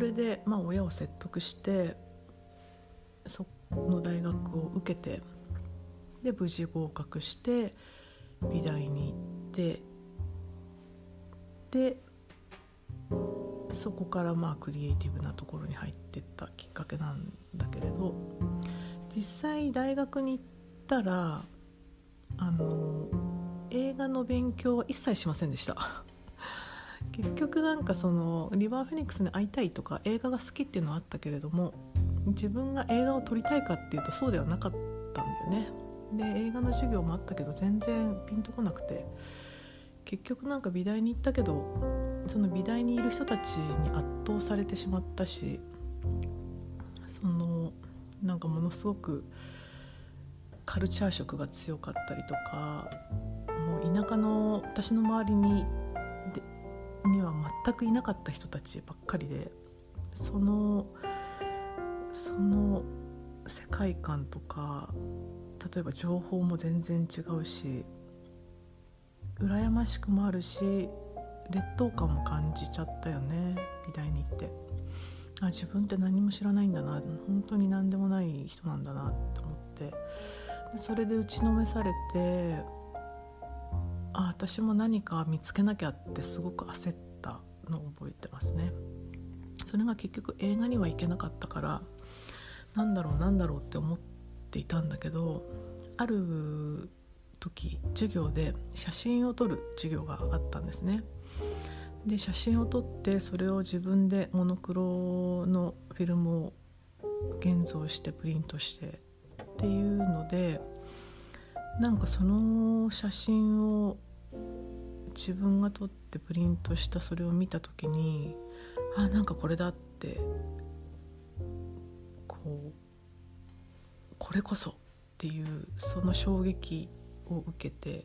れで、まあ、親を説得してその大学を受けてで無事合格して美大に行ってでそこからまあクリエイティブなところに入ってったきっかけなんだけれど実際大学に行ったらあの映画の勉強は一切しませんでした。結局なんかそのリバー・フェニックスに会いたいとか映画が好きっていうのはあったけれども自分が映画を撮りたいかっていうとそうではなかったんだよね。で映画の授業もあったけど全然ピンとこなくて結局なんか美大に行ったけどその美大にいる人たちに圧倒されてしまったしそのなんかものすごくカルチャー色が強かったりとかもう田舎の私の周りにには全くいなかった人たちばっかりでそのその世界観とか例えば情報も全然違うし羨ましくもあるし劣等感も感じちゃったよね美大に行って。あ自分って何も知らないんだな本当に何でもない人なんだなって思って。それで打ちのめされてあ私も何か見つけなきゃってすごく焦ったのを覚えてますね。それが結局映画には行けなかったからなんだろうなんだろうって思っていたんだけどある時授業で写真を撮る授業があったんですね。で写真を撮ってそれを自分でモノクロのフィルムを現像してプリントしてっていうのでなんかその写真を自分が撮ってプリントしたそれを見た時にあなんかこれだってこうこれこそっていうその衝撃を受けて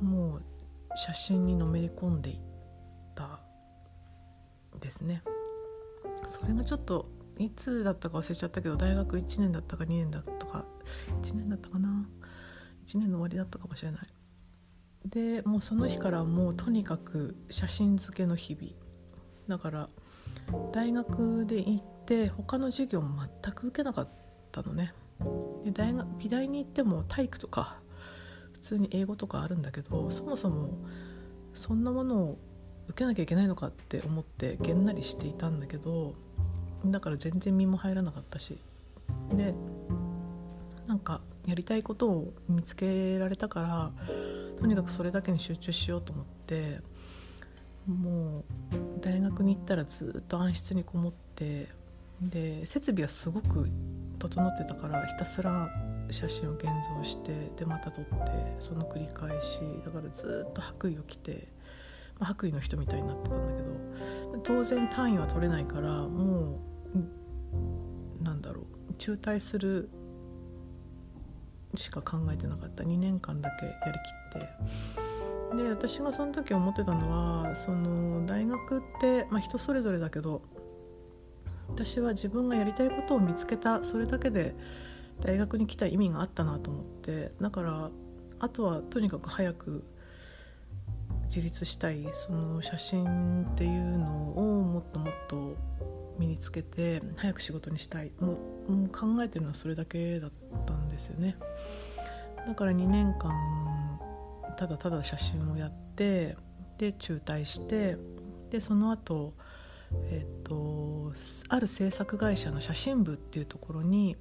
もう写真にのめり込んでいったですね。それがちょっといつだったか忘れちゃったけど大学1年だったか2年だったか1年だったかな。1年の終わりだったかもしれない。でもうその日からもうとにかく写真付けの日々。だから大学で行って他の授業も全く受けなかったのね。で大学美大に行っても体育とか普通に英語とかあるんだけどそもそもそんなものを受けなきゃいけないのかって思ってげんなりしていたんだけどだから全然身も入らなかったし。でやりたいことを見つけられたからとにかくそれだけに集中しようと思ってもう大学に行ったらずっと暗室にこもってで設備はすごく整ってたからひたすら写真を現像してでまた撮ってその繰り返しだからずっと白衣を着て、まあ、白衣の人みたいになってたんだけど当然単位は取れないからもうなんだろう中退するしか考えてなかった。2年間だけやりきって。で私がその時思ってたのはその大学って、まあ、人それぞれだけど私は自分がやりたいことを見つけたそれだけで大学に来た意味があったなと思ってだからあとはとにかく早く自立したい。その写真っていうのをもっともっと身につけて早く仕事にしたい。もうもう考えてるのはそれだけだったんですよね。だから2年間ただただ写真をやってで中退してでその後えっ、とある制作会社の写真部っていうところに、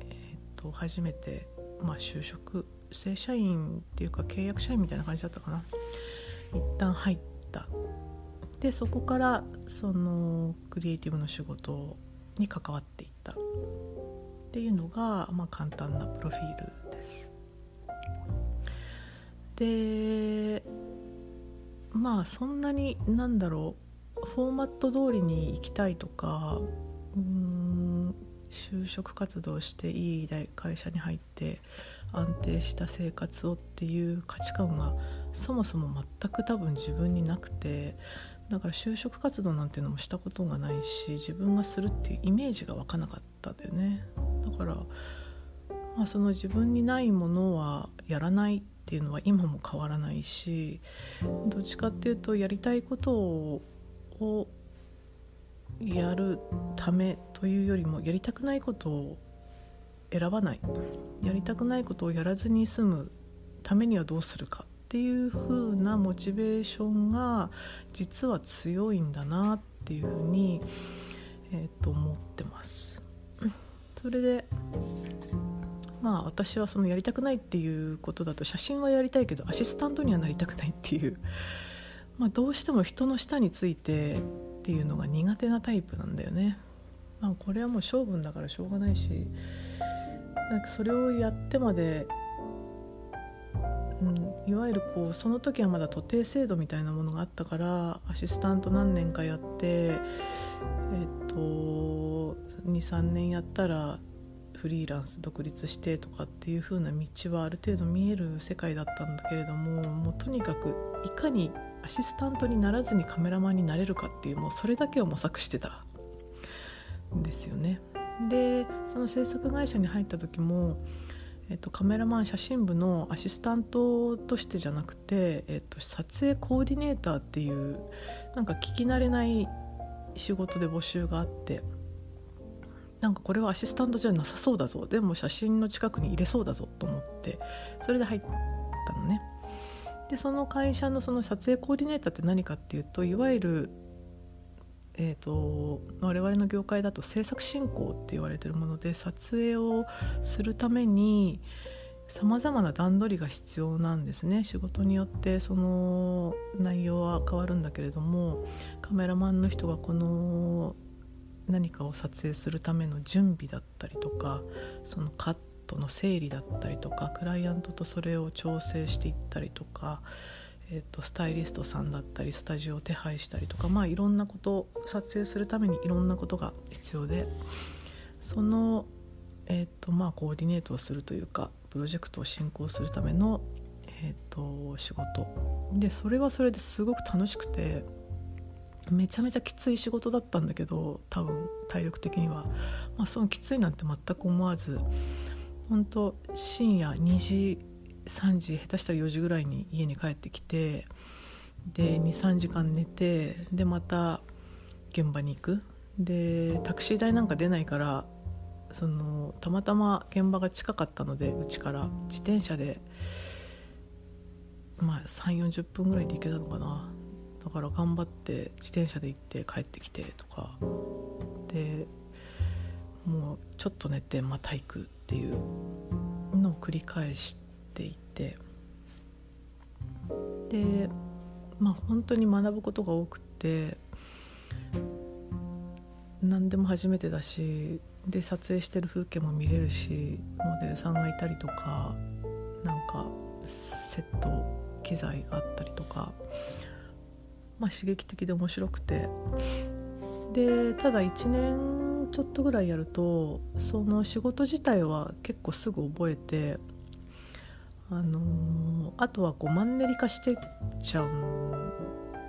えっ、と初めて、まあ、就職正社員っていうか契約社員みたいな感じだったかな。一旦入った。でそこからそのクリエイティブの仕事に関わっていったっていうのが、まあ、簡単なプロフィールです。でまあそんなになんだろうフォーマット通りに行きたいとかうん就職活動していい会社に入って安定した生活をっていう価値観がそもそも全く多分自分になくてだから就職活動なんていうのもしたことがないし自分がするっていうイメージが湧かなかったんだよね。だから、まあ、その自分にないものはやらないっていうのは今も変わらないしどっちかっていうとやりたいことをやるためというよりもやりたくないことを選ばない。やりたくないことをやらずに済むためにはどうするか。っていう風なモチベーションが実は強いんだなっていうふうに、えー、と思ってます。それでまあ私はそのやりたくないっていうことだと写真はやりたいけどアシスタントにはなりたくないっていう、まあ、どうしても人の下についてっていうのが苦手なタイプなんだよね。まあ、これはもう性分だからしょうがないしなんかそれをやってまで、いわゆるこうその時はまだ徒弟制度みたいなものがあったからアシスタント何年かやってえっと23年やったらフリーランス独立してとかっていう風な道はある程度見える世界だったんだけれどももうとにかくいかにアシスタントにならずにカメラマンになれるかっていうもうそれだけを模索してたんですよね。でその制作会社に入った時も、えっと、カメラマン写真部のアシスタントとしてじゃなくて、えっと、撮影コーディネーターっていうなんか聞き慣れない仕事で募集があってなんかこれはアシスタントじゃなさそうだぞでも写真の近くに入れそうだぞと思ってそれで入ったのね。でその会社のその撮影コーディネーターって何かっていうといわゆるえーと、我々の業界だと制作進行って言われてるもので撮影をするためにさまざまな段取りが必要なんですね。仕事によってその内容は変わるんだけれどもカメラマンの人がこの何かを撮影するための準備だったりとかそのカットの整理だったりとかクライアントとそれを調整していったりとかえーと、スタイリストさんだったりスタジオを手配したりとかまあいろんなこと撮影するためにいろんなことが必要でその、えーとまあ、コーディネートをするというかプロジェクトを進行するための、えーと、仕事。でそれはそれですごく楽しくてめちゃめちゃきつい仕事だったんだけど多分体力的には、まあ、そのきついなんて全く思わず本当深夜2時3時下手したら4時ぐらいに家に帰ってきてで23時間寝てでまた現場に行く。でタクシー代なんか出ないからそのたまたま現場が近かったのでうちから。自転車でまあ3 4 0分ぐらいで行けたのかな。だから頑張って自転車で行って帰ってきてとか。でもうちょっと寝てまた行くっていうのを繰り返していて。でまあ本当に学ぶことが多くて何でも初めてだしで撮影してる風景も見れるしモデルさんがいたりとかなんかセット機材があったりとか、まあ、刺激的で面白くて。でただ1年ちょっとぐらいやるとその仕事自体は結構すぐ覚えてあのー、あとはこうマンネリ化してっちゃっ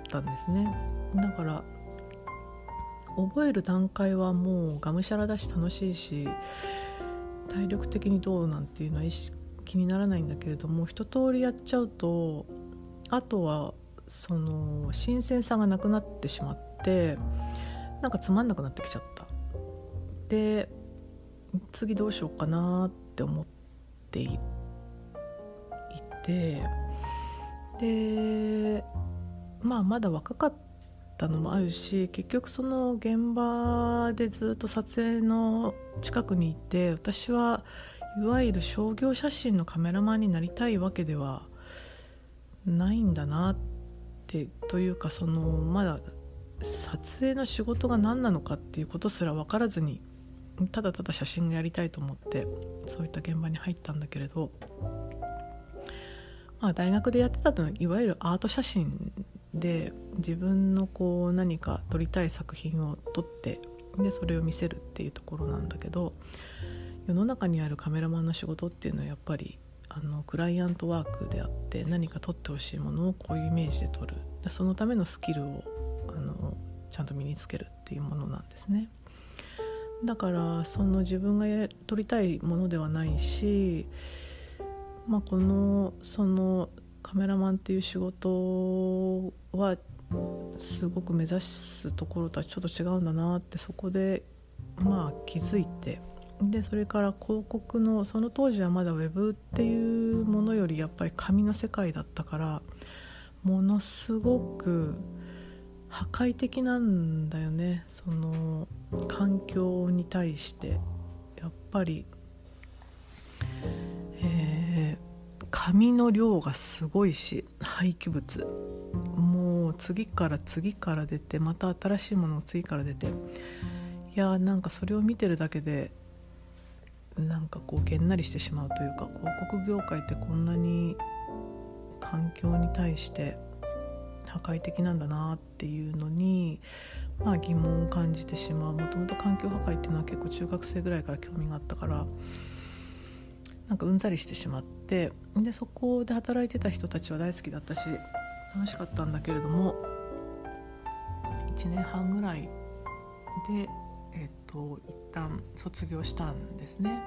たんですね。だから覚える段階はもうがむしゃらだし楽しいし体力的にどうなんていうのは意識気にならないんだけれども一通りやっちゃうとあとはその新鮮さがなくなってしまってなんかつまんなくなってきちゃった。で次どうしようかなって思っていてでまあまだ若かったのもあるし結局その現場でずっと撮影の近くにいて私はいわゆる商業写真のカメラマンになりたいわけではないんだなってというかそのまだ撮影の仕事が何なのかっていうことすら分からずにただただ写真がやりたいと思ってそういった現場に入ったんだけれどまあ、大学でやってたのはいわゆるアート写真で自分のこう何か撮りたい作品を撮ってでそれを見せるっていうところなんだけど世の中にあるカメラマンの仕事っていうのはやっぱりあのクライアントワークであって何か撮ってほしいものをこういうイメージで撮る。でそのためのスキルをあのちゃんと身につけるっていうものなんですね。だからその自分が撮りたいものではないしまあ、このそのカメラマンっていう仕事はすごく目指すところとはちょっと違うんだなってそこでまあ気づいて。でそれから広告のその当時はまだウェブっていうものよりやっぱり紙の世界だったからものすごく破壊的なんだよね。その環境に対して。やっぱり、紙の量がすごいし廃棄物。もう次から次から出てまた新しいものを次から出て。いやなんかそれを見てるだけでなんかこうげんなりしてしまうというか広告業界ってこんなに環境に対して破壊的なんだなっていうのに、まあ、疑問を感じてしまう。もともと環境破壊っていうのは結構中学生ぐらいから興味があったからなんかうんざりしてしまってでそこで働いてた人たちは大好きだったし楽しかったんだけれども1年半ぐらいでえっと一旦卒業したんですね。